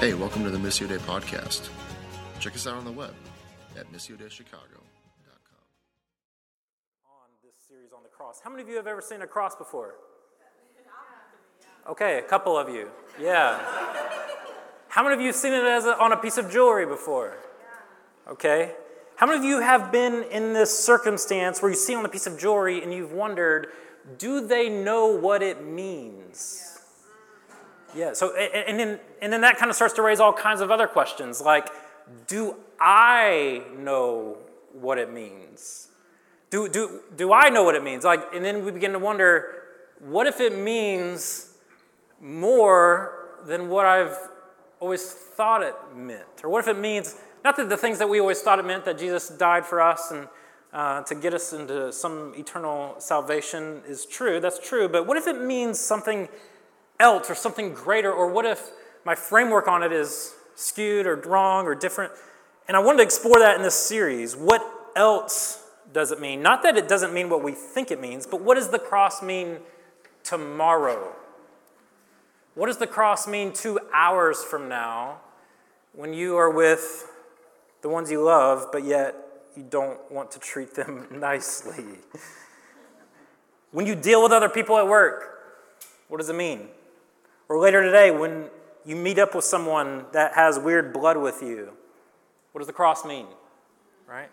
Hey, welcome to the Missio Dei podcast. Check us out on the web at missiodeichicago.com. on this series on the cross. How many of you have ever seen a cross before? Okay, a couple of you. Yeah. How many of you have seen it as a, on a piece of jewelry before? Okay. How many of you have been in this circumstance where you see on a piece of jewelry and you've wondered, do they know what it means? Yeah, so, and, then, and then that kind of starts to raise all kinds of other questions like, do I know what it means? Do, do, do I know what it means? Like, and then we begin to wonder, what if it means more than what I've always thought it meant? Or what if it means, not that the things that we always thought it meant, that Jesus died for us and uh, to get us into some eternal salvation is true, that's true, but what if it means something else or something greater? Or what if my framework on it is skewed or wrong or different? And I wanted to explore that in this series. What else does it mean? Not that it doesn't mean what we think it means, but what does the cross mean tomorrow? What does the cross mean two hours from now when you are with the ones you love, but yet you don't want to treat them nicely? When you deal with other people at work, what does it mean? Or later today, when you meet up with someone that has weird blood with you, what does the cross mean? Right?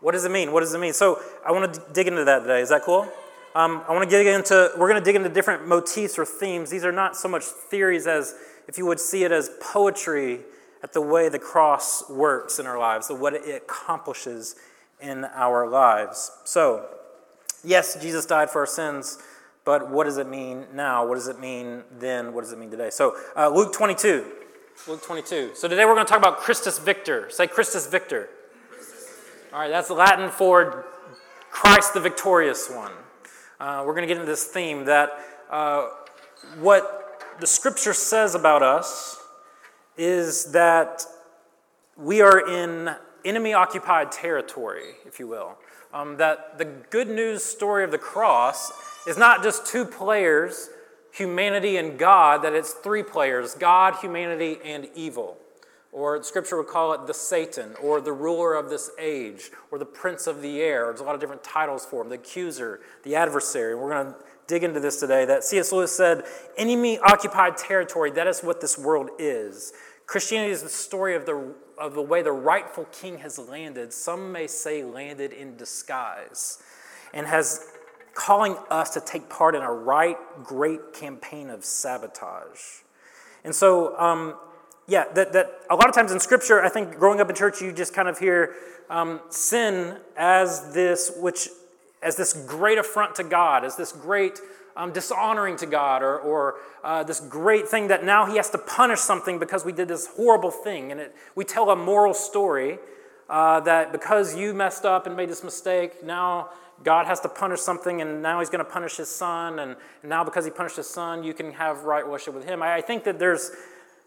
What does it mean? What does it mean? So I want to dig into that today. Is that cool? Um, I want to dig into, we're going to dig into different motifs or themes. These are not so much theories as if you would see it as poetry at the way the cross works in our lives, the what it accomplishes in our lives. So, yes, Jesus died for our sins, but what does it mean now? What does it mean then? What does it mean today? So, uh, Luke 22. Luke 22. So, today we're going to talk about Christus Victor. Say Christus Victor. All right, that's Latin for Christ the victorious one. Uh, we're going to get into this theme that uh, what the scripture says about us is that we are in enemy occupied territory, if you will. Um, that the good news story of the cross is not just two players, humanity and God, that it's three players God, humanity, and evil. Or scripture would call it the Satan, or the ruler of this age, or the prince of the air. There's a lot of different titles for him the accuser, the adversary. We're going to dig into this today. That C.S. Lewis said, enemy occupied territory, that is what this world is. Christianity is the story of the, of the way the rightful king has landed, some may say landed in disguise, and has calling us to take part in a right great campaign of sabotage. And so, um, yeah, that, that a lot of times in Scripture, I think growing up in church, you just kind of hear um, sin as this, which as this great affront to God, as this great um, dishonoring to God, or, or uh, this great thing that now He has to punish something because we did this horrible thing. And it, we tell a moral story uh, that because you messed up and made this mistake, now God has to punish something, and now He's going to punish His Son, and, now because He punished His Son, you can have right worship with Him. I, think that there's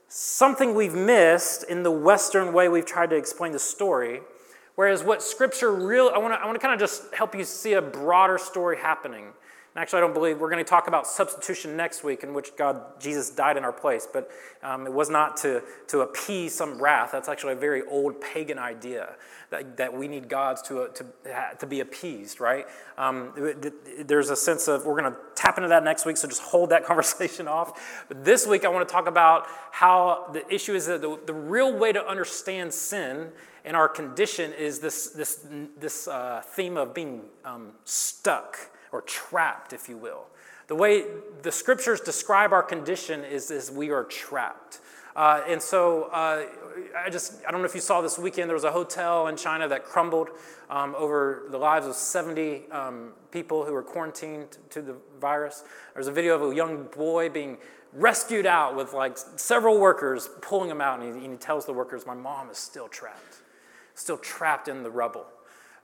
something we've missed in the Western way we've tried to explain the story. Whereas what Scripture really, I want to I wanna kind of just help you see a broader story happening. And actually, I don't believe we're going to talk about substitution next week, in which God, Jesus died in our place. But um, it was not to, to appease some wrath. That's actually a very old pagan idea that, that we need gods to, to, to be appeased, right? Um, there's a sense of, we're going to tap into that next week, so just hold that conversation off. But this week, I want to talk about how the issue is that the, the real way to understand sin and our condition is this, this, this uh, theme of being um, stuck or trapped, if you will. The way the scriptures describe our condition is, is we are trapped. Uh, and so uh, I just, I don't know if you saw this weekend, there was a hotel in China that crumbled um, over the lives of 70 um, people who were quarantined to the virus. There's a video of a young boy being rescued out with like several workers pulling him out, and he, and he tells the workers, My mom is still trapped, still trapped in the rubble.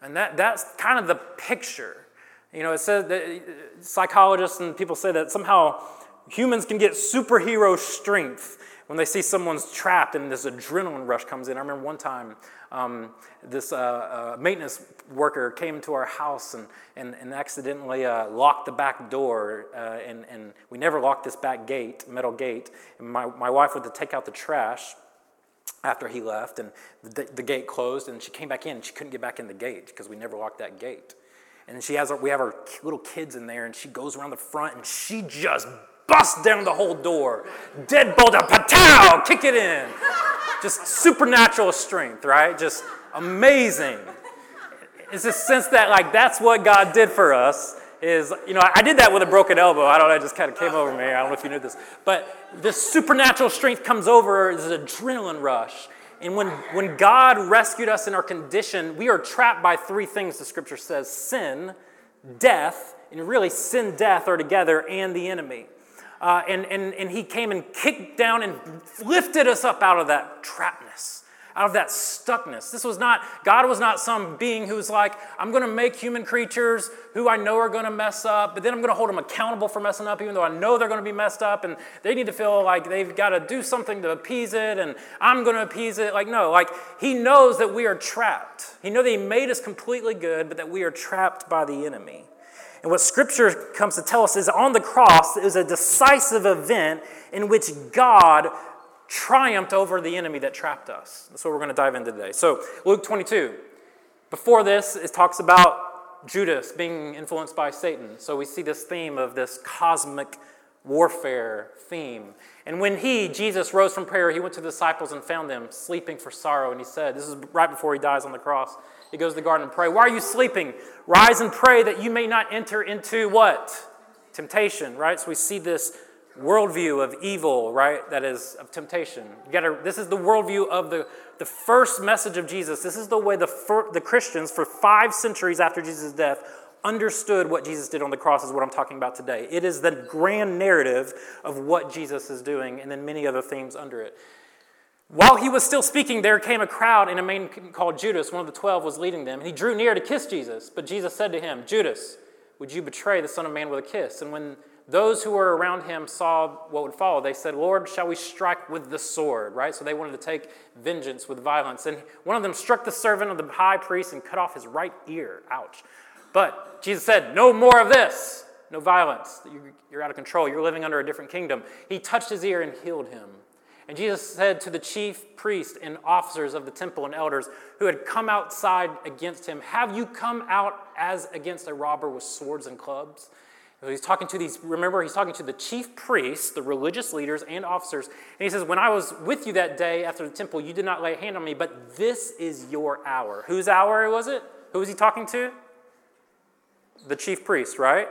And that, that's kind of the picture you know, it says that uh, psychologists and people say that somehow humans can get superhero strength when they see someone's trapped and this adrenaline rush comes in. I remember one time um, this uh, uh, maintenance worker came to our house and, and, and accidentally uh, locked the back door, uh, and, and we never locked this back gate, metal gate. And my, my wife went to take out the trash, after he left, and the, the gate closed, and she came back in, and she couldn't get back in the gate because we never locked that gate. And she has we have our little kids in there, and she goes around the front, and she just busts down the whole door, deadbolt, a patow, kick it in. Just supernatural strength, right? Just amazing. It's this sense that like that's what God did for us is, you know, I did that with a broken elbow. I don't know, it just kind of came over me. I don't know if you knew this. But this supernatural strength comes over, this adrenaline rush. And when, when God rescued us in our condition, we are trapped by three things the scripture says sin, death, and really sin, death are together, and the enemy. Uh, and, and, and he came and kicked down and lifted us up out of that trapness out of that stuckness. This was not, God was not some being who's like, I'm going to make human creatures who I know are going to mess up, but then I'm going to hold them accountable for messing up, even though I know they're going to be messed up, and they need to feel like they've got to do something to appease it, and I'm going to appease it. Like, no, like, He knows that we are trapped. He knows that He made us completely good, but that we are trapped by the enemy. And what Scripture comes to tell us is on the cross is a decisive event in which God triumphed over the enemy that trapped us. That's what we're going to dive into today. So, Luke 22. Before this, it talks about Judas being influenced by Satan. So, we see this theme of this cosmic warfare theme. And when he, Jesus, rose from prayer, he went to the disciples and found them sleeping for sorrow. And he said, This is right before he dies on the cross. He goes to the garden and pray. Why are you sleeping? Rise and pray that you may not enter into what? Temptation, right? So we see this worldview of evil, right? That is of temptation. You gotta, this is the worldview of the, the first message of Jesus. This is the way the, the Christians, for five centuries after Jesus' death, understood what Jesus did on the cross, is what I'm talking about today. It is the grand narrative of what Jesus is doing, and then many other themes under it. While he was still speaking, there came a crowd, and a man called Judas, one of the twelve, was leading them. And he drew near to kiss Jesus, but Jesus said to him, Judas, would you betray the Son of Man with a kiss? And when those who were around him saw what would follow. They said, Lord, shall we strike with the sword? Right? So they wanted to take vengeance with violence. And one of them struck the servant of the high priest and cut off his right ear. Ouch. But Jesus said, No more of this. No violence. You're out of control. You're living under a different kingdom. He touched his ear and healed him. And Jesus said to the chief priests and officers of the temple and elders who had come outside against him, Have you come out as against a robber with swords and clubs? He's talking to these, remember, he's talking to the chief priests, the religious leaders, and officers. And he says, When I was with you that day after the temple, you did not lay a hand on me, but this is your hour. Whose hour was it? Who was he talking to? The chief priest, right?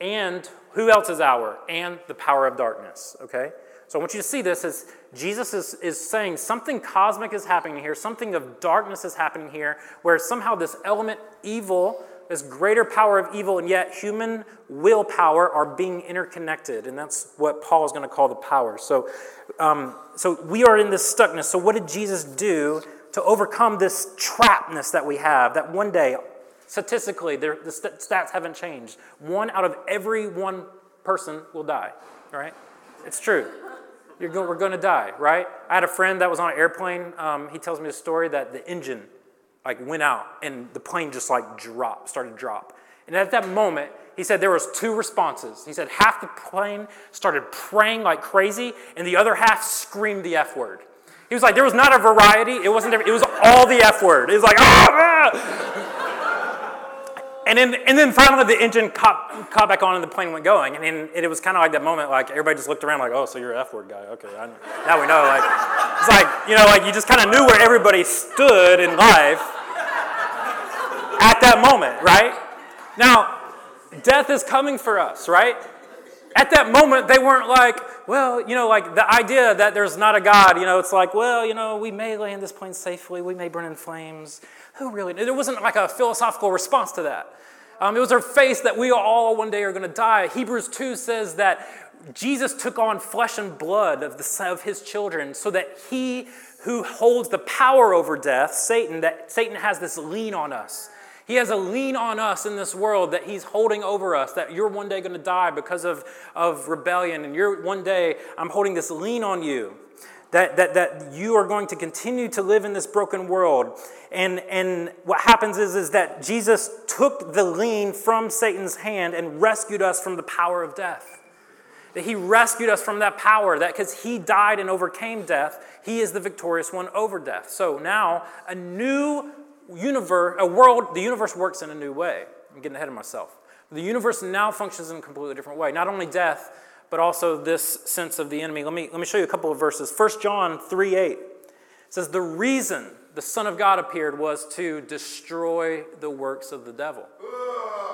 And who else's hour? And the power of darkness, okay? So I want you to see this as Jesus is, is saying something cosmic is happening here, something of darkness is happening here, where somehow this element, evil, this greater power of evil, and yet human willpower are being interconnected. And that's what Paul is going to call the power. So, um, so we are in this stuckness. So, what did Jesus do to overcome this trapness that we have? That one day, statistically, the stats haven't changed. One out of every one person will die, right? It's true. Go, we're going to die, right? I had a friend that was on an airplane. Um, he tells me a story that the engine like went out and the plane just like dropped, started to drop. And at that moment, he said there was two responses. He said half the plane started praying like crazy, and the other half screamed the F word. He was like, there was not a variety. It wasn't. It was all the F word. It was like, ah! And then and then finally the engine caught, caught back on and the plane went going. And then it was kind of like that moment, like everybody just looked around, like, oh, so you're an F word guy. Okay, I, now we know. Like it's like you know, like you just kind of knew where everybody stood in life at that moment, right? Now, death is coming for us, right? At that moment, they weren't like, well, you know, like the idea that there's not a God, you know, it's like, well, you know, we may land this plane safely, we may burn in flames. Who really? There wasn't like a philosophical response to that. Um, it was our faith that we all one day are going to die. Hebrews 2 says that Jesus took on flesh and blood of, the, of his children so that he who holds the power over death, Satan, that Satan has this lien on us. He has a lien on us in this world that He's holding over us, that you're one day going to die because of, of rebellion, and you're one day, I'm holding this lien on you. That, that, that you are going to continue to live in this broken world. And, and what happens is, is that Jesus took the lien from Satan's hand and rescued us from the power of death. that he rescued us from that power, that because he died and overcame death, he is the victorious one over death. So now a new universe, a world, the universe works in a new way. I'm getting ahead of myself. The universe now functions in a completely different way. Not only death, but also this sense of the enemy. Let me, let me show you a couple of verses. 1 John 3 8 says, The reason the Son of God appeared was to destroy the works of the devil.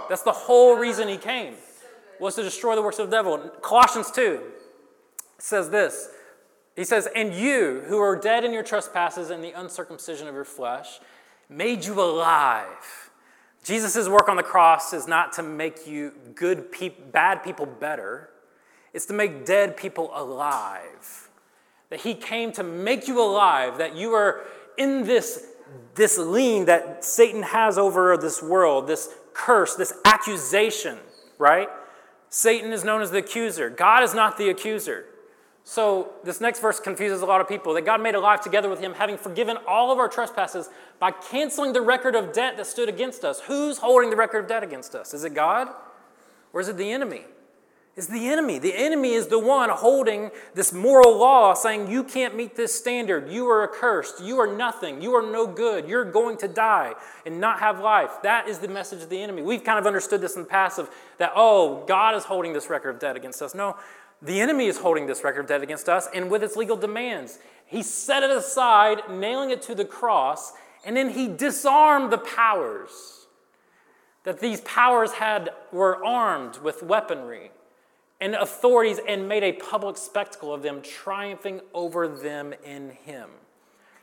That's the whole reason he came, was to destroy the works of the devil. Colossians 2 says this. He says, And you, who are dead in your trespasses and the uncircumcision of your flesh, made you alive. Jesus' work on the cross is not to make you good pe- bad people better, it's to make dead people alive. That he came to make you alive, that you are in this, this lien that Satan has over this world, this curse, this accusation, right? Satan is known as the accuser. God is not the accuser. So, this next verse confuses a lot of people that God made alive together with him, having forgiven all of our trespasses by canceling the record of debt that stood against us. Who's holding the record of debt against us? Is it God or is it the enemy? is the enemy. The enemy is the one holding this moral law saying, You can't meet this standard. You are accursed. You are nothing. You are no good. You're going to die and not have life. That is the message of the enemy. We've kind of understood this in the past of that, oh, God is holding this record of debt against us. No, the enemy is holding this record debt against us and with its legal demands. He set it aside, nailing it to the cross, and then he disarmed the powers. That these powers had were armed with weaponry and authorities and made a public spectacle of them, triumphing over them in him.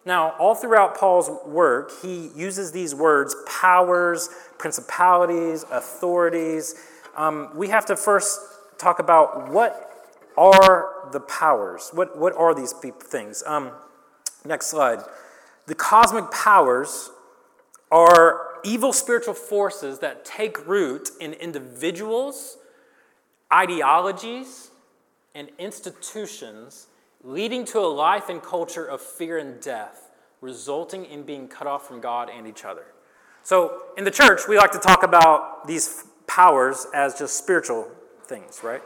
Now, all throughout Paul's work, he uses these words powers, principalities, authorities. Um, we have to first talk about what are the powers? What, what are these things? Um, next slide. The cosmic powers are evil spiritual forces that take root in individuals ideologies, and institutions leading to a life and culture of fear and death, resulting in being cut off from God and each other. So, in the church, we like to talk about these powers as just spiritual things, right?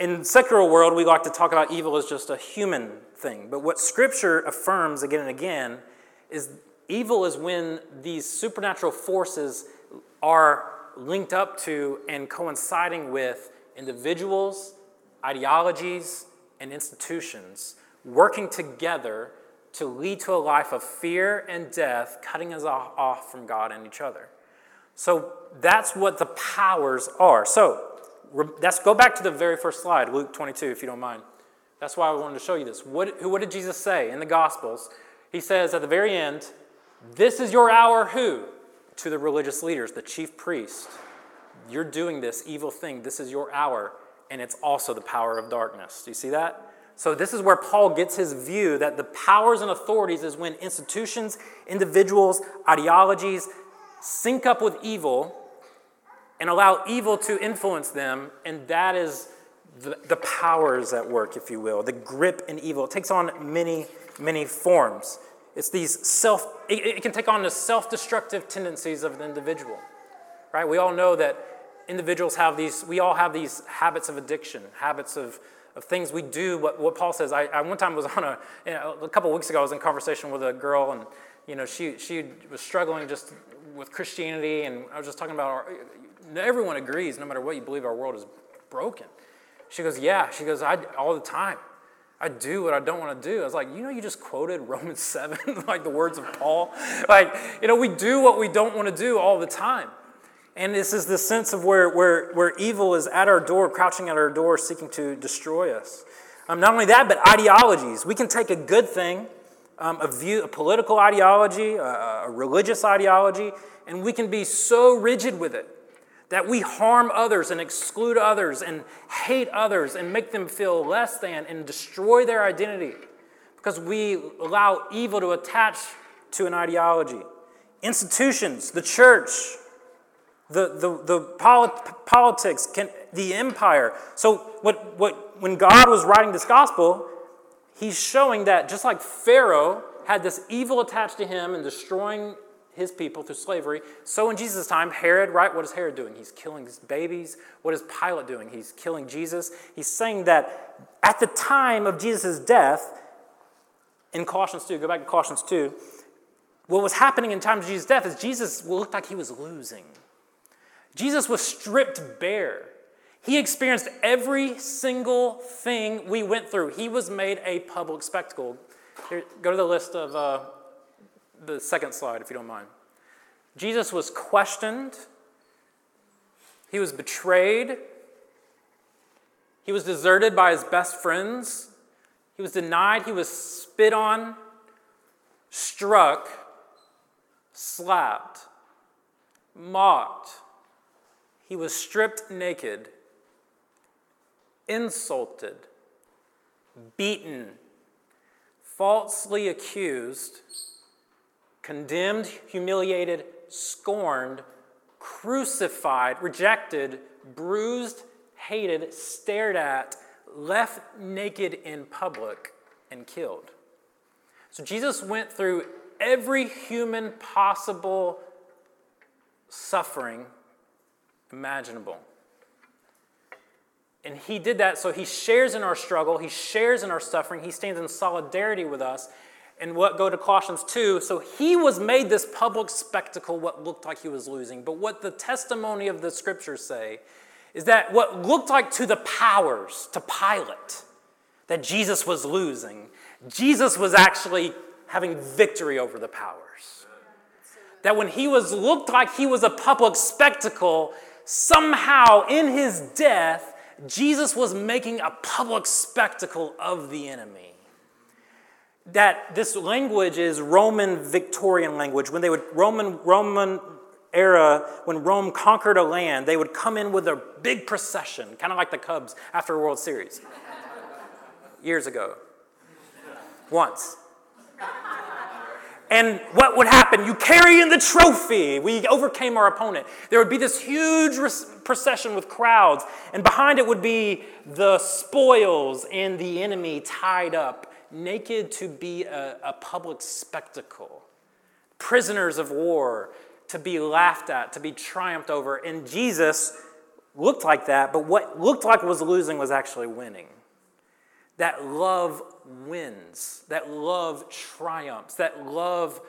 In secular world, we like to talk about evil as just a human thing. But what Scripture affirms again and again is evil is when these supernatural forces are linked up to and coinciding with individuals, ideologies, and institutions working together to lead to a life of fear and death, cutting us off from God and each other. So that's what the powers are. So let's go back to the very first slide, Luke 22, if you don't mind. That's why I wanted to show you this. What, what did Jesus say in the Gospels? He says at the very end, This is your hour, who? to the religious leaders, the chief priest. You're doing this evil thing. This is your hour, and it's also the power of darkness. Do you see that? So, this is where Paul gets his view that the powers and authorities is when institutions, individuals, ideologies sync up with evil and allow evil to influence them, and that is the, the powers at work, if you will, the grip in evil. It takes on many, many forms. It's these self, it, it can take on the self destructive tendencies of an individual, right? We all know that individuals have these, we all have these habits of addiction, habits of, of things we do. What, what Paul says, I, I one time was on a, you know, a couple weeks ago, I was in conversation with a girl, and you know, she, she was struggling just with Christianity, and I was just talking about our, everyone agrees, no matter what you believe, our world is broken. She goes, Yeah. She goes, I, all the time. I do what I don't want to do. I was like, you know, you just quoted Romans 7, like the words of Paul. Like, you know, we do what we don't want to do all the time. And this is the sense of where, where, where evil is at our door, crouching at our door, seeking to destroy us. Um, not only that, but ideologies. We can take a good thing, um, a view, a political ideology, a, a religious ideology, and we can be so rigid with it that we harm others and exclude others and hate others and make them feel less than and destroy their identity because we allow evil to attach to an ideology. Institutions, the church, the, the, the polit- politics, can, the empire. So, what, what, when God was writing this gospel, he's showing that just like Pharaoh had this evil attached to him and destroying his people through slavery. So in Jesus' time, Herod, right? What is Herod doing? He's killing his babies. What is Pilate doing? He's killing Jesus. He's saying that at the time of Jesus' death, in Colossians 2, go back to Colossians 2, what was happening in time of Jesus' death is Jesus looked like he was losing. Jesus was stripped bare. He experienced every single thing we went through. He was made a public spectacle. Here, go to the list of uh, the second slide, if you don't mind. Jesus was questioned, he was betrayed, he was deserted by his best friends, he was denied, he was spit on, struck, slapped, mocked. He was stripped naked, insulted, beaten, falsely accused, condemned, humiliated, scorned, crucified, rejected, bruised, hated, stared at, left naked in public, and killed. So Jesus went through every human possible suffering imaginable. And he did that so he shares in our struggle, he shares in our suffering, he stands in solidarity with us. And what go to Colossians 2, so he was made this public spectacle, what looked like he was losing. But what the testimony of the scriptures say is that what looked like to the powers, to Pilate, that Jesus was losing, Jesus was actually having victory over the powers. That when he was looked like he was a public spectacle, somehow in his death, Jesus was making a public spectacle of the enemy. That this language is Roman Victorian language. When they would, Roman, Roman era, when Rome conquered a land, they would come in with a big procession, kind of like the Cubs after a World Series years ago. Once. And what would happen? You carry in the trophy. We overcame our opponent. There would be this huge procession with crowds, and behind it would be the spoils and the enemy tied up, naked to be a, a public spectacle. Prisoners of war to be laughed at, to be triumphed over. And Jesus looked like that, but what looked like was losing was actually winning. That love wins, that love triumphs, that love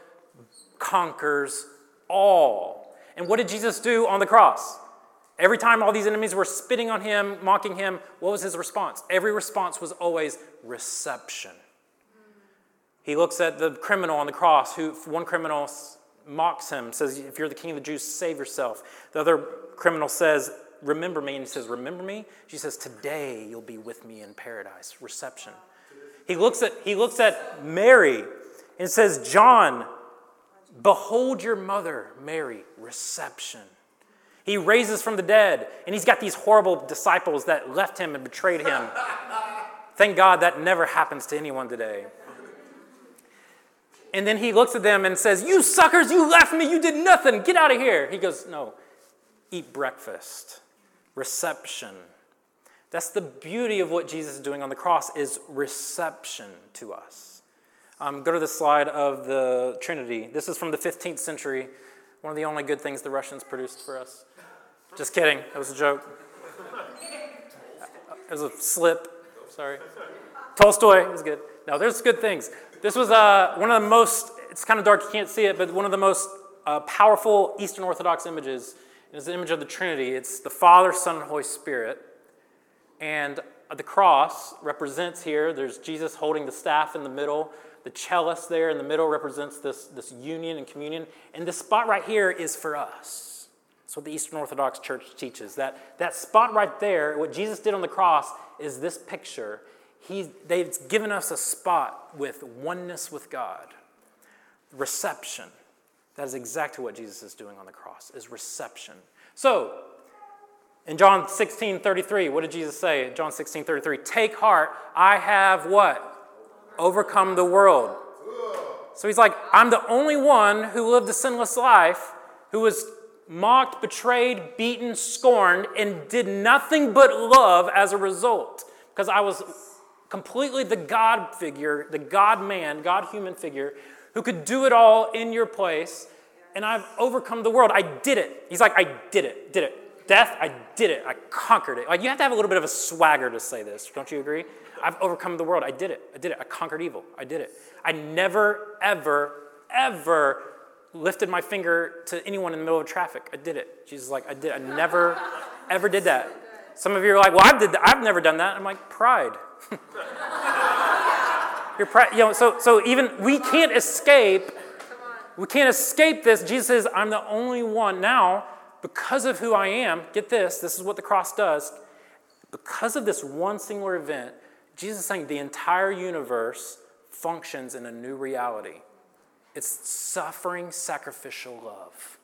conquers all. And what did Jesus do on the cross? Every time all these enemies were spitting on him, mocking him, what was his response? Every response was always reception. He looks at the criminal on the cross, who one criminal mocks him, says, If you're the king of the Jews, save yourself. The other criminal says, Remember me. And he says, Remember me? She says, Today you'll be with me in paradise. Reception. He looks at, he looks at Mary and says, John, behold your mother, Mary, reception. He raises from the dead, and he's got these horrible disciples that left him and betrayed him. Thank God that never happens to anyone today. And then he looks at them and says, You suckers, you left me, you did nothing, get out of here. He goes, No, eat breakfast, reception. That's the beauty of what Jesus is doing on the cross is reception to us. Um, go to the slide of the Trinity. This is from the 15th century, one of the only good things the Russians produced for us. Just kidding, that was a joke. It was a slip, sorry. Tolstoy is good. No, there's good things. This was uh, one of the most, it's kind of dark, you can't see it, but one of the most uh, powerful Eastern Orthodox images is the image of the Trinity. It's the Father, Son, and Holy Spirit. And the cross represents here, there's Jesus holding the staff in the middle. The chalice there in the middle represents this, this union and communion. And this spot right here is for us. That's what the Eastern Orthodox Church teaches. That, that spot right there, what Jesus did on the cross, is this picture. He, they've given us a spot with oneness with God, reception. That is exactly what Jesus is doing on the cross, is reception. So, in John 16 33, what did Jesus say? John 16 33, take heart, I have what? Overcome the world. So he's like, I'm the only one who lived a sinless life, who was mocked, betrayed, beaten, scorned, and did nothing but love as a result. Because I was completely the God figure, the God man, God human figure, who could do it all in your place. and I've overcome the world. I did it. He's like, I did it, did it. Death, I did it. I conquered it. Like, you have to have a little bit of a swagger to say this. Don't you agree? I've overcome the world. I did it. I did it. I conquered evil. I did it. I never, ever, ever lifted my finger to anyone in the middle of traffic. I did it. Jesus like, I did. I never, ever did that. Some of you are like, well, I've, did. I've never done that. I'm like, pride. You know, so, so even we can't escape. We can't escape this. Jesus says, I'm the only one. Now, because of who I am, get this, this is what the cross does. Because of this one singular event, Jesus is saying the entire universe functions in a new reality. It's suffering, sacrificial love.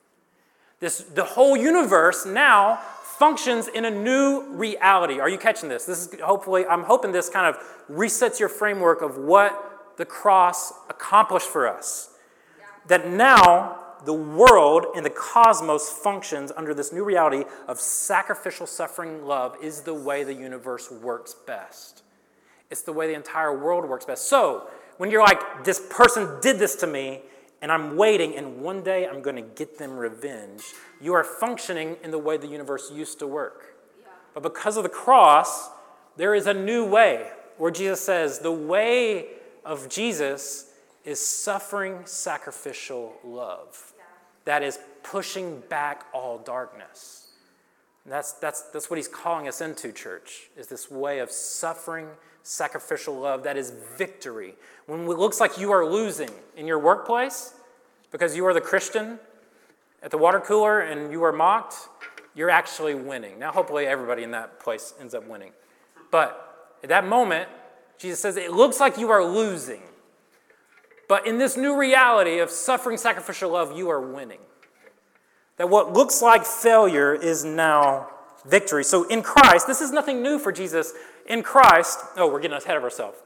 This, the whole universe now functions in a new reality. Are you catching this? This is hopefully, I'm hoping this kind of resets your framework of what the cross accomplished for us. Yeah. That now the world and the cosmos functions under this new reality of sacrificial suffering love is the way the universe works best. It's the way the entire world works best. So, when you're like, this person did this to me, and I'm waiting, and one day I'm going to get them revenge, you are functioning in the way the universe used to work. Yeah. But because of the cross, there is a new way where Jesus says, the way of Jesus is suffering sacrificial love. Yeah. That is pushing back all darkness. that's, that's, that's what he's calling us into, church, is this way of suffering sacrificial love that is victory. When it looks like you are losing in your workplace because you are the Christian at the water cooler and you are mocked, you're actually winning. Now, hopefully, everybody in that place ends up winning. But at that moment, Jesus says, it looks like you are losing. But in this new reality of suffering sacrificial love, you are winning. That what looks like failure is now victory. So in Christ, this is nothing new for Jesus. In Christ, oh, we're getting ahead of ourselves.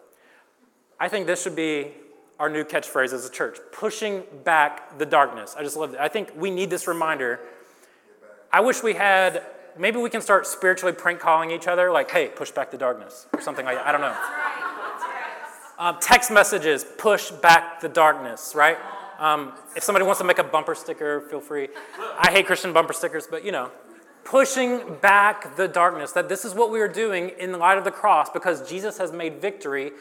I think this should be our new catchphrase as a church pushing back the darkness. I just love it. I think we need this reminder. I wish we had, maybe we can start spiritually prank calling each other, like, hey, push back the darkness, or something like that. I don't know. Um, text messages, push back the darkness, right? Um, if somebody wants to make a bumper sticker, feel free. I hate Christian bumper stickers, but you know, pushing back the darkness. That this is what we are doing in the light of the cross because Jesus has made victory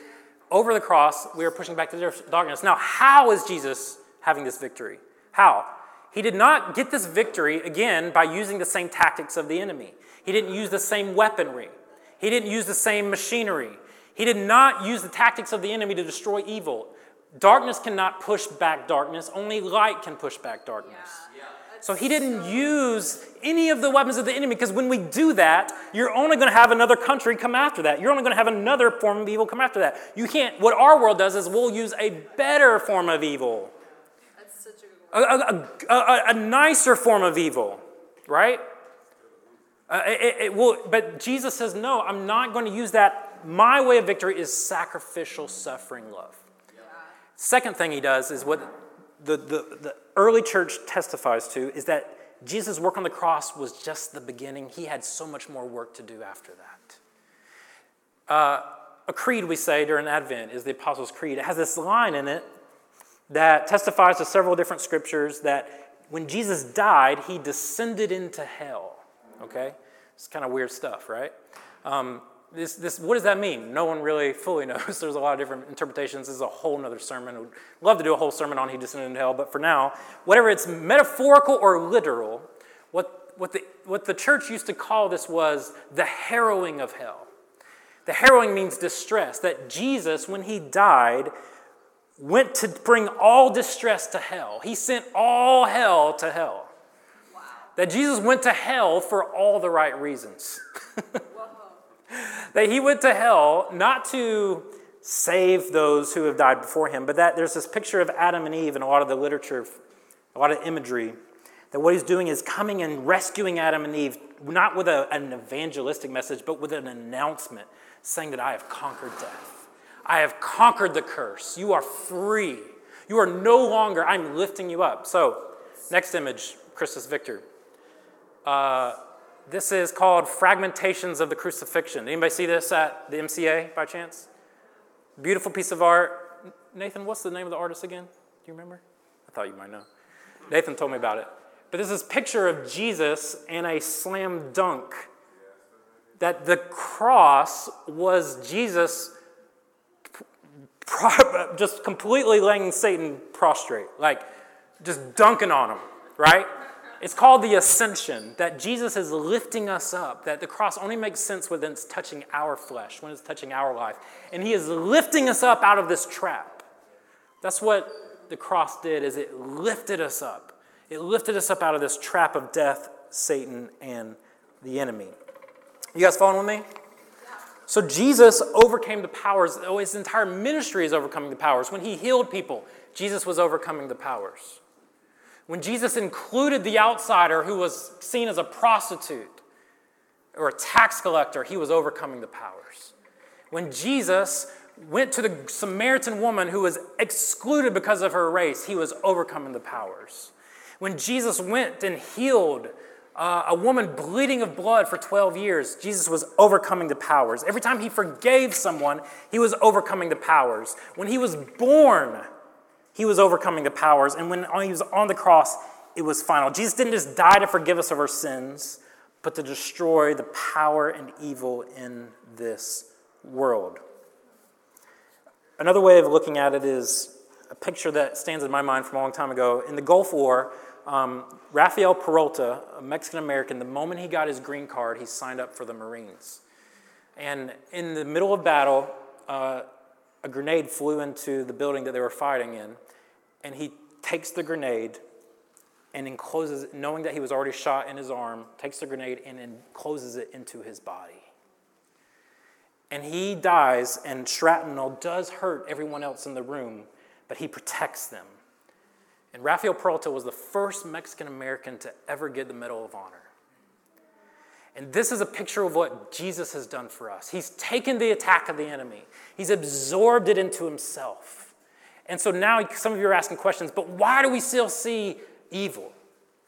over the cross. We are pushing back the darkness. Now, how is Jesus having this victory? How? He did not get this victory, again, by using the same tactics of the enemy. He didn't use the same weaponry. He didn't use the same machinery. He did not use the tactics of the enemy to destroy evil. Darkness cannot push back darkness, only light can push back darkness. Yeah. So he didn't use any of the weapons of the enemy because when we do that, you're only going to have another country come after that. You're only going to have another form of evil come after that. You can't, what our world does is we'll use a better form of evil. That's such a, a, a, a, nicer form of evil, right? Uh, it, it will, but Jesus says, no, I'm not going to use that. My way of victory is sacrificial suffering love. Yeah. Second thing he does is what the, the, the early church testifies to is that Jesus' work on the cross was just the beginning. He had so much more work to do after that. Uh, a creed we say during Advent is the Apostles' Creed. It has this line in it that testifies to several different scriptures that when Jesus died, he descended into hell. Okay? It's kind of weird stuff, right? Um, this, this, what does that mean? No one really fully knows. There's a lot of different interpretations. This is a whole other sermon. I would love to do a whole sermon on he descended into hell, but for now, whatever it's metaphorical or literal, what, what, the, what the church used to call this was the harrowing of hell. The harrowing means distress, that Jesus, when he died, went to bring all distress to hell. He sent all hell to hell. Wow. That Jesus went to hell for all the right reasons. that he went to hell not to save those who have died before him, but that there's this picture of Adam and Eve in a lot of the literature, a lot of imagery, that what he's doing is coming and rescuing Adam and Eve, not with a, an evangelistic message, but with an announcement saying that I have conquered death. I have conquered the curse. You are free. You are no longer, I'm lifting you up. So, next image, Christus Victor. Uh, this is called Fragmentations of the Crucifixion. Anybody see this at the MCA by chance? Beautiful piece of art. Nathan, what's the name of the artist again? Do you remember? I thought you might know. Nathan told me about it. But this is picture of Jesus and a slam dunk. That the cross was Jesus just completely laying Satan prostrate, like just dunking on him, right? It's called the ascension, that Jesus is lifting us up, that the cross only makes sense when it's touching our flesh, when it's touching our life. And he is lifting us up out of this trap. That's what the cross did is it lifted us up. It lifted us up out of this trap of death, Satan, and the enemy. You guys following with me? So Jesus overcame the powers. Oh, his entire ministry is overcoming the powers. When he healed people, Jesus was overcoming the powers. When Jesus included the outsider who was seen as a prostitute or a tax collector, he was overcoming the powers. When Jesus went to the Samaritan woman who was excluded because of her race, he was overcoming the powers. When Jesus went and healed uh, a woman bleeding of blood for 12 years, Jesus was overcoming the powers. Every time he forgave someone, he was overcoming the powers. When he was born, he was overcoming the powers. And when he was on the cross, it was final. Jesus didn't just die to forgive us of our sins, but to destroy the power and evil in this world. Another way of looking at it is a picture that stands in my mind from a long time ago. In the Gulf War, um, Rafael Peralta, a Mexican American, the moment he got his green card, he signed up for the Marines. And in the middle of battle, uh, a grenade flew into the building that they were fighting in, and he takes the grenade and encloses it, knowing that he was already shot in his arm, takes the grenade and encloses it into his body. And he dies, and shrapnel does hurt everyone else in the room, but he protects them. And Rafael Peralta was the first Mexican American to ever get the Medal of Honor. And this is a picture of what Jesus has done for us. He's taken the attack of the enemy, he's absorbed it into himself. And so now some of you are asking questions, but why do we still see evil?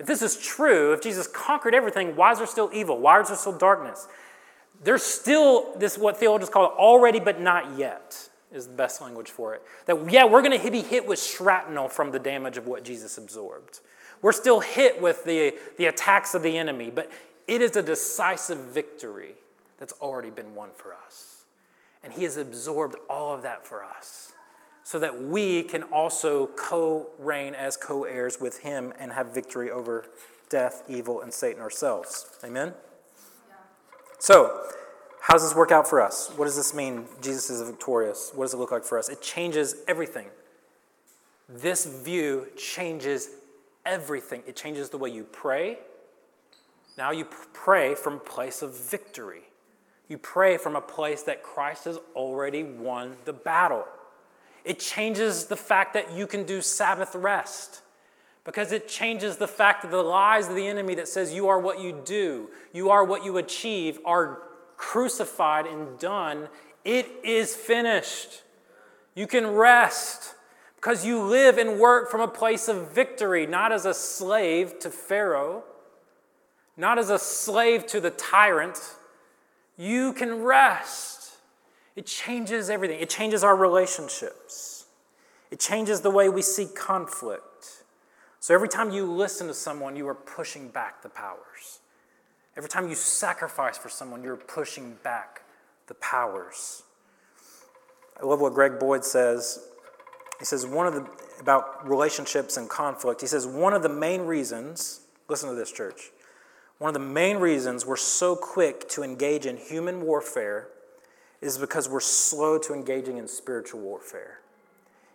If this is true, if Jesus conquered everything, why is there still evil? Why is there still darkness? There's still this, what theologians call already but not yet, is the best language for it. That, yeah, we're going to be hit with shrapnel from the damage of what Jesus absorbed. We're still hit with the, the attacks of the enemy, but it is a decisive victory that's already been won for us. And He has absorbed all of that for us so that we can also co reign as co heirs with Him and have victory over death, evil, and Satan ourselves. Amen? Yeah. So, how does this work out for us? What does this mean? Jesus is victorious. What does it look like for us? It changes everything. This view changes everything. It changes the way you pray, now you pray from a place of victory. You pray from a place that Christ has already won the battle. It changes the fact that you can do Sabbath rest because it changes the fact that the lies of the enemy that says you are what you do, you are what you achieve, are crucified and done. It is finished. You can rest because you live and work from a place of victory, not as a slave to Pharaoh not as a slave to the tyrant, you can rest. It changes everything, it changes our relationships, it changes the way we see conflict. So every time you listen to someone, you are pushing back the powers. Every time you sacrifice for someone, you're pushing back the powers. I love what Greg Boyd says. He says, one of the, about relationships and conflict, he says, one of the main reasons, listen to this, church, one of the main reasons we're so quick to engage in human warfare is because we're slow to engaging in spiritual warfare.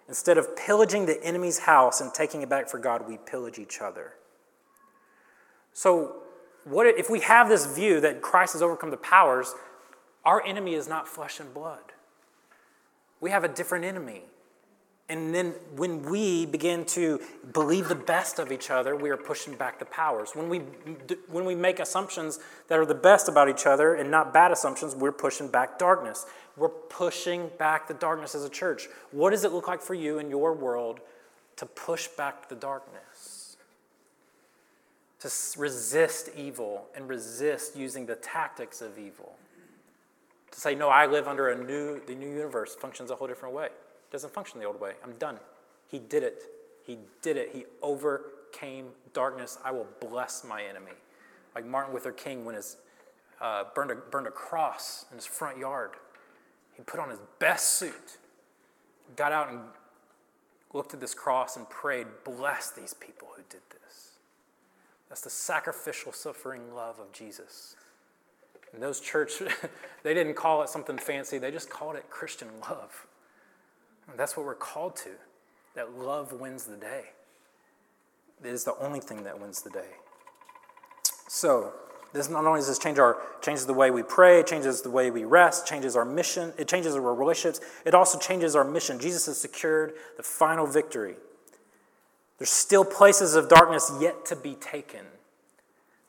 Instead of pillaging the enemy's house and taking it back for God, we pillage each other. So, what if we have this view that Christ has overcome the powers, our enemy is not flesh and blood. We have a different enemy. And then when we begin to believe the best of each other, we are pushing back the powers. When we, when we make assumptions that are the best about each other and not bad assumptions, we're pushing back darkness. We're pushing back the darkness as a church. What does it look like for you in your world to push back the darkness? To resist evil and resist using the tactics of evil. To say, no, I live under a new, the new universe functions a whole different way. Doesn't function the old way. I'm done. He did it. He did it. He overcame darkness. I will bless my enemy. Like Martin Luther King when his uh, burned, a, burned a cross in his front yard. He put on his best suit, got out and looked at this cross and prayed, Bless these people who did this. That's the sacrificial, suffering love of Jesus. And those church, they didn't call it something fancy, they just called it Christian love. That's what we're called to that love wins the day. It is the only thing that wins the day. So, this not only does this change our changes the way we pray, changes the way we rest, changes our mission, it changes our relationships, it also changes our mission. Jesus has secured the final victory. There's still places of darkness yet to be taken.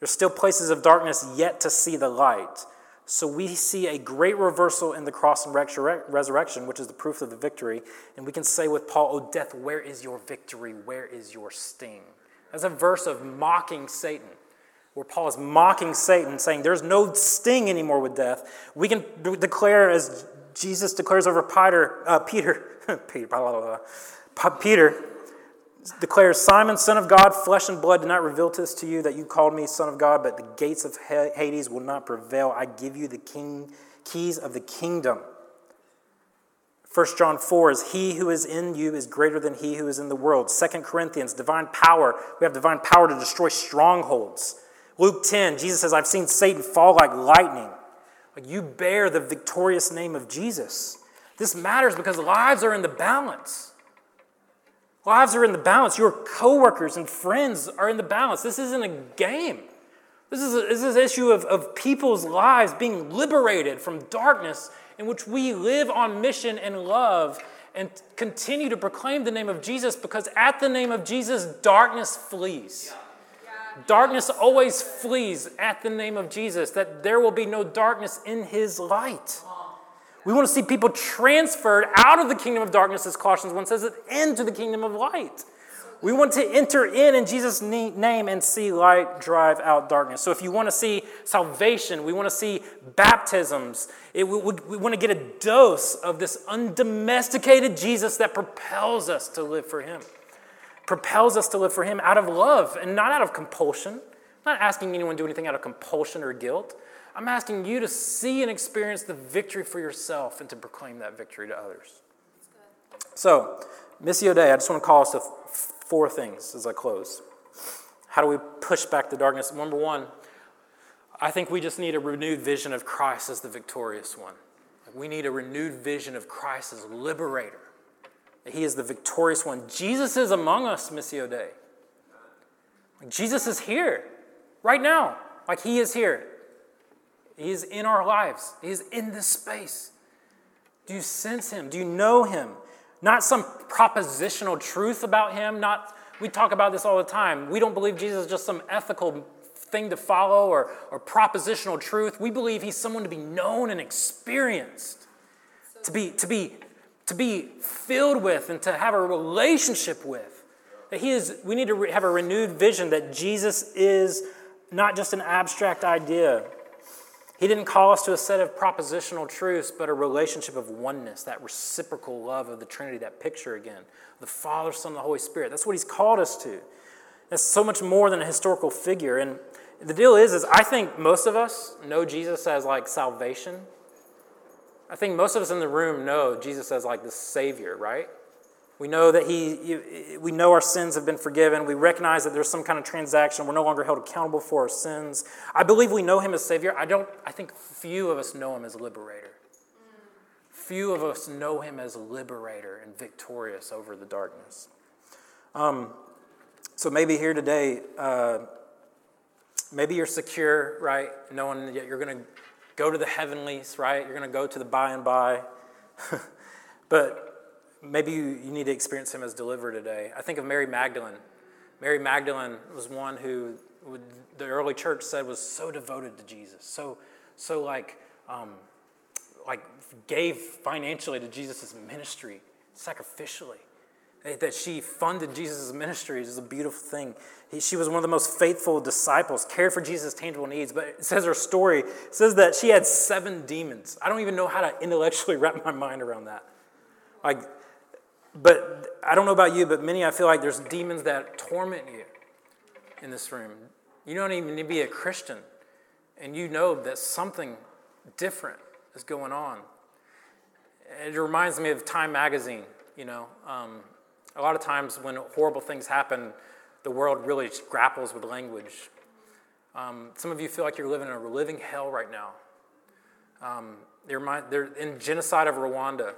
There's still places of darkness yet to see the light. So we see a great reversal in the cross and resurrection, which is the proof of the victory. And we can say with Paul, Oh, death, where is your victory? Where is your sting? That's a verse of mocking Satan, where Paul is mocking Satan, saying, There's no sting anymore with death. We can declare, as Jesus declares over Peter, uh, Peter, Peter, blah, blah, blah, Peter, declares, Simon, son of God, flesh and blood did not reveal this to you that you called me son of God, but the gates of Hades will not prevail. I give you the king, keys of the kingdom. 1 John 4 is he who is in you is greater than he who is in the world. 2 Corinthians, divine power. We have divine power to destroy strongholds. Luke 10, Jesus says, I've seen Satan fall like lightning. You bear the victorious name of Jesus. This matters because lives are in the balance. Lives are in the balance. Your coworkers and friends are in the balance. This isn't a game. This is, a, this is an issue of, of people's lives being liberated from darkness in which we live on mission and love and continue to proclaim the name of Jesus because at the name of Jesus, darkness flees. Darkness always flees at the name of Jesus, that there will be no darkness in his light. We want to see people transferred out of the kingdom of darkness, as Colossians 1 says, into the kingdom of light. We want to enter in in Jesus' name and see light drive out darkness. So, if you want to see salvation, we want to see baptisms, it, we, we want to get a dose of this undomesticated Jesus that propels us to live for Him. Propels us to live for Him out of love and not out of compulsion. I'm not asking anyone to do anything out of compulsion or guilt. I'm asking you to see and experience the victory for yourself and to proclaim that victory to others. So, Missio Dei, I just want to call us to four things as I close. How do we push back the darkness? Number one, I think we just need a renewed vision of Christ as the victorious one. We need a renewed vision of Christ as liberator. He is the victorious one. Jesus is among us, Missio Dei. Jesus is here right now. Like he is here. He is in our lives, He is in this space. Do you sense Him? Do you know Him? Not some propositional truth about Him, not we talk about this all the time. We don't believe Jesus is just some ethical thing to follow or, or propositional truth. We believe he's someone to be known and experienced, to be, to, be, to be filled with and to have a relationship with. That he is, we need to have a renewed vision that Jesus is not just an abstract idea, he didn't call us to a set of propositional truths, but a relationship of oneness, that reciprocal love of the Trinity, that picture again. The Father, Son, and the Holy Spirit. That's what he's called us to. That's so much more than a historical figure. And the deal is, is I think most of us know Jesus as like salvation. I think most of us in the room know Jesus as like the Savior, right? We know that he, we know our sins have been forgiven. We recognize that there's some kind of transaction. We're no longer held accountable for our sins. I believe we know him as Savior. I don't, I think few of us know him as liberator. Few of us know him as liberator and victorious over the darkness. Um, so maybe here today, uh, maybe you're secure, right? Knowing that you're going to go to the heavenlies, right? You're going to go to the by and by. but maybe you, you need to experience him as deliverer today. I think of Mary Magdalene. Mary Magdalene was one who would, the early church said was so devoted to Jesus, so so like um, like gave financially to Jesus' ministry sacrificially. That she funded Jesus' ministry is a beautiful thing. She was one of the most faithful disciples, cared for Jesus' tangible needs. But it says her story says that she had seven demons. I don't even know how to intellectually wrap my mind around that. Like But I don't know about you, but many I feel like there's demons that torment you in this room. You don't even need to be a Christian, and you know that something different is going on. It reminds me of Time Magazine. You know, um, a lot of times when horrible things happen, the world really grapples with language. Um, some of you feel like you're living in a living hell right now. Um, they're, they're in genocide of Rwanda.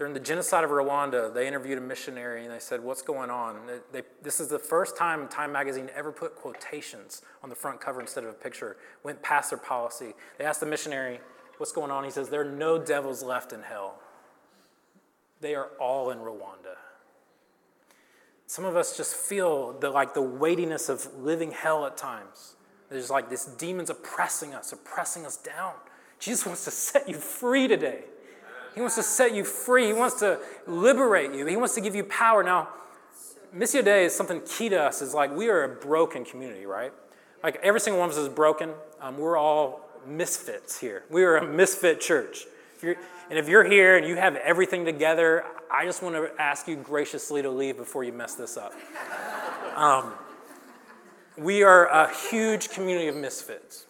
During the genocide of Rwanda, they interviewed a missionary and they said, What's going on? They, they, this is the first time Time Magazine ever put quotations on the front cover instead of a picture, went past their policy. They asked the missionary, What's going on? He says, There are no devils left in hell. They are all in Rwanda. Some of us just feel the, like the weightiness of living hell at times. There's like this demons oppressing us, oppressing us down. Jesus wants to set you free today. He wants to set you free. He wants to liberate you. He wants to give you power. Now, Missio Dei is something key to us. Is like we are a broken community, right? Like every single one of us is broken. Um, we're all misfits here. We are a misfit church. If and if you're here and you have everything together, I just want to ask you graciously to leave before you mess this up. Um, we are a huge community of misfits.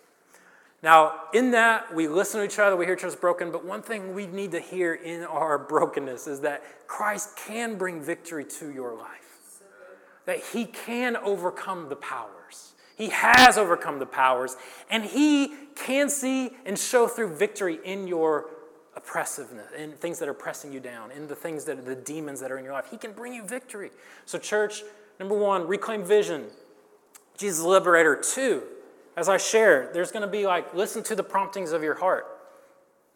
Now, in that, we listen to each other, we hear each other's broken, but one thing we need to hear in our brokenness is that Christ can bring victory to your life, that He can overcome the powers. He has overcome the powers, and He can see and show through victory in your oppressiveness, in things that are pressing you down, in the things that are the demons that are in your life. He can bring you victory. So, church, number one, reclaim vision. Jesus liberator. Two, as I share, there's going to be like, listen to the promptings of your heart.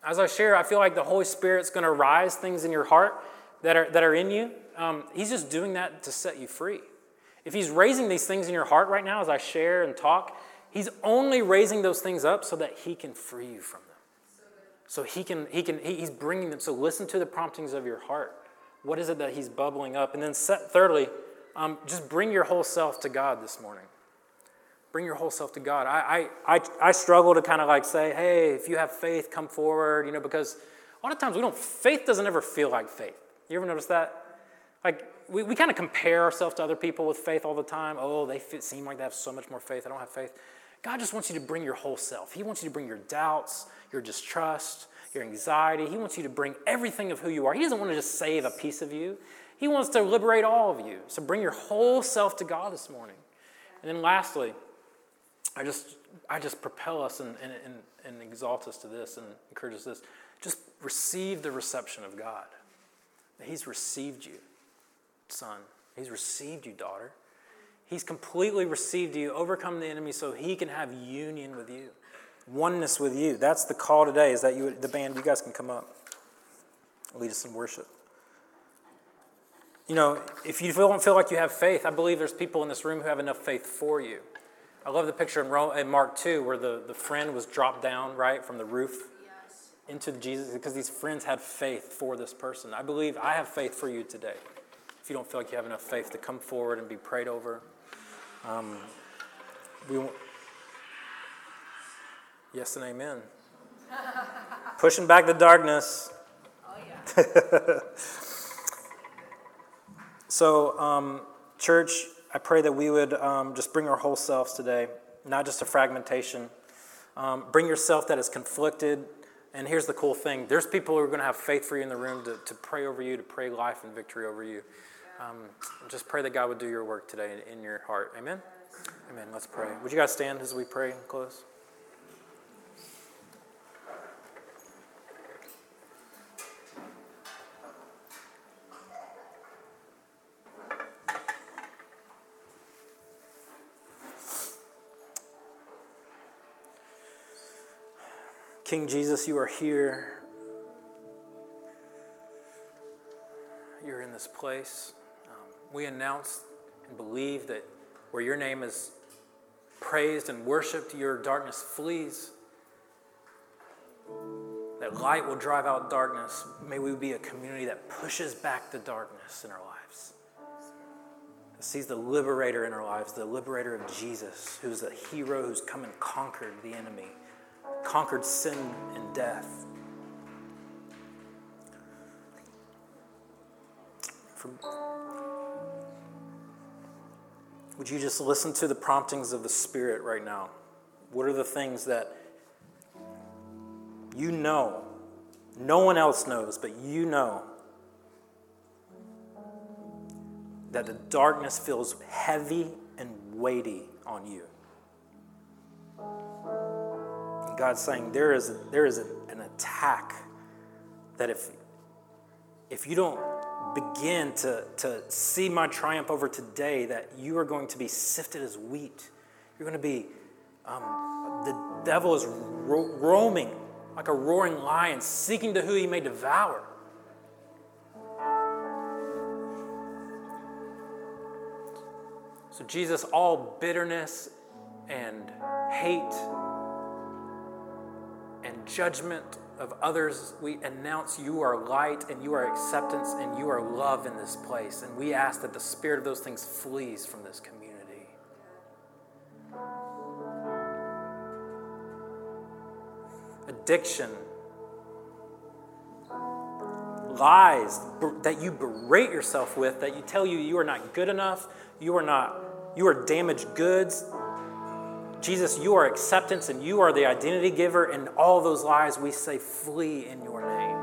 As I share, I feel like the Holy Spirit's going to rise things in your heart that are, that are in you. Um, he's just doing that to set you free. If He's raising these things in your heart right now as I share and talk, He's only raising those things up so that He can free you from them. So He can, he can He's bringing them. So listen to the promptings of your heart. What is it that He's bubbling up? And then, set, thirdly, um, just bring your whole self to God this morning bring your whole self to God. I, I, I, I struggle to kind of like say, hey, if you have faith, come forward, you know, because a lot of times we don't, faith doesn't ever feel like faith. You ever notice that? Like, we, we kind of compare ourselves to other people with faith all the time. Oh, they seem like they have so much more faith. I don't have faith. God just wants you to bring your whole self. He wants you to bring your doubts, your distrust, your anxiety. He wants you to bring everything of who you are. He doesn't want to just save a piece of you, He wants to liberate all of you. So bring your whole self to God this morning. And then lastly, I just, I just propel us and, and, and, and exalt us to this and encourage us this. Just receive the reception of God. He's received you, son. He's received you, daughter. He's completely received you, overcome the enemy so he can have union with you, oneness with you. That's the call today, is that you, the band, you guys can come up, lead us in worship. You know, if you don't feel like you have faith, I believe there's people in this room who have enough faith for you. I love the picture in, Rome, in Mark 2 where the, the friend was dropped down, right, from the roof yes. into Jesus because these friends had faith for this person. I believe I have faith for you today. If you don't feel like you have enough faith to come forward and be prayed over, um, we Yes and amen. Pushing back the darkness. Oh, yeah. so, um, church, I pray that we would um, just bring our whole selves today, not just a fragmentation. Um, bring yourself that is conflicted. And here's the cool thing there's people who are going to have faith for you in the room to, to pray over you, to pray life and victory over you. Um, just pray that God would do your work today in, in your heart. Amen? Amen. Let's pray. Would you guys stand as we pray and close? King Jesus, you are here. You're in this place. Um, we announce and believe that where your name is praised and worshiped, your darkness flees. That light will drive out darkness. May we be a community that pushes back the darkness in our lives. That sees the liberator in our lives, the liberator of Jesus, who's a hero who's come and conquered the enemy conquered sin and death. From, would you just listen to the promptings of the Spirit right now? What are the things that you know, no one else knows, but you know that the darkness feels heavy and weighty on you? God's saying there is, there is an attack that if, if you don't begin to, to see my triumph over today, that you are going to be sifted as wheat. You're going to be, um, the devil is ro- roaming like a roaring lion, seeking to who he may devour. So, Jesus, all bitterness and hate and judgment of others, we announce you are light and you are acceptance and you are love in this place. And we ask that the spirit of those things flees from this community. Addiction, lies that you berate yourself with, that you tell you you are not good enough, you are not, you are damaged goods, Jesus, you are acceptance and you are the identity giver, and all those lies we say, flee in your name.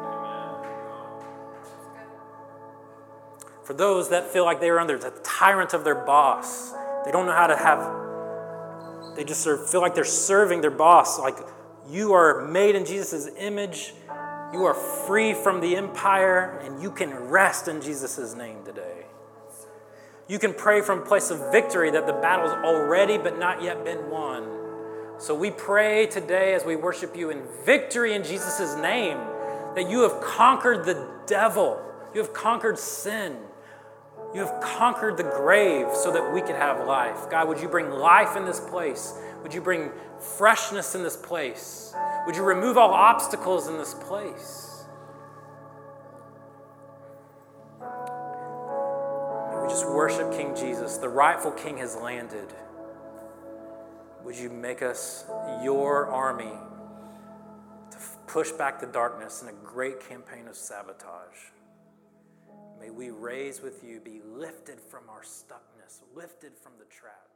For those that feel like they are under the tyrant of their boss, they don't know how to have, they just feel like they're serving their boss. Like you are made in Jesus' image, you are free from the empire, and you can rest in Jesus' name today. You can pray from a place of victory that the battle's already but not yet been won. So we pray today as we worship you in victory in Jesus' name that you have conquered the devil, you have conquered sin, you have conquered the grave so that we could have life. God, would you bring life in this place? Would you bring freshness in this place? Would you remove all obstacles in this place? Just worship King Jesus. The rightful king has landed. Would you make us your army to push back the darkness in a great campaign of sabotage? May we raise with you, be lifted from our stuckness, lifted from the traps,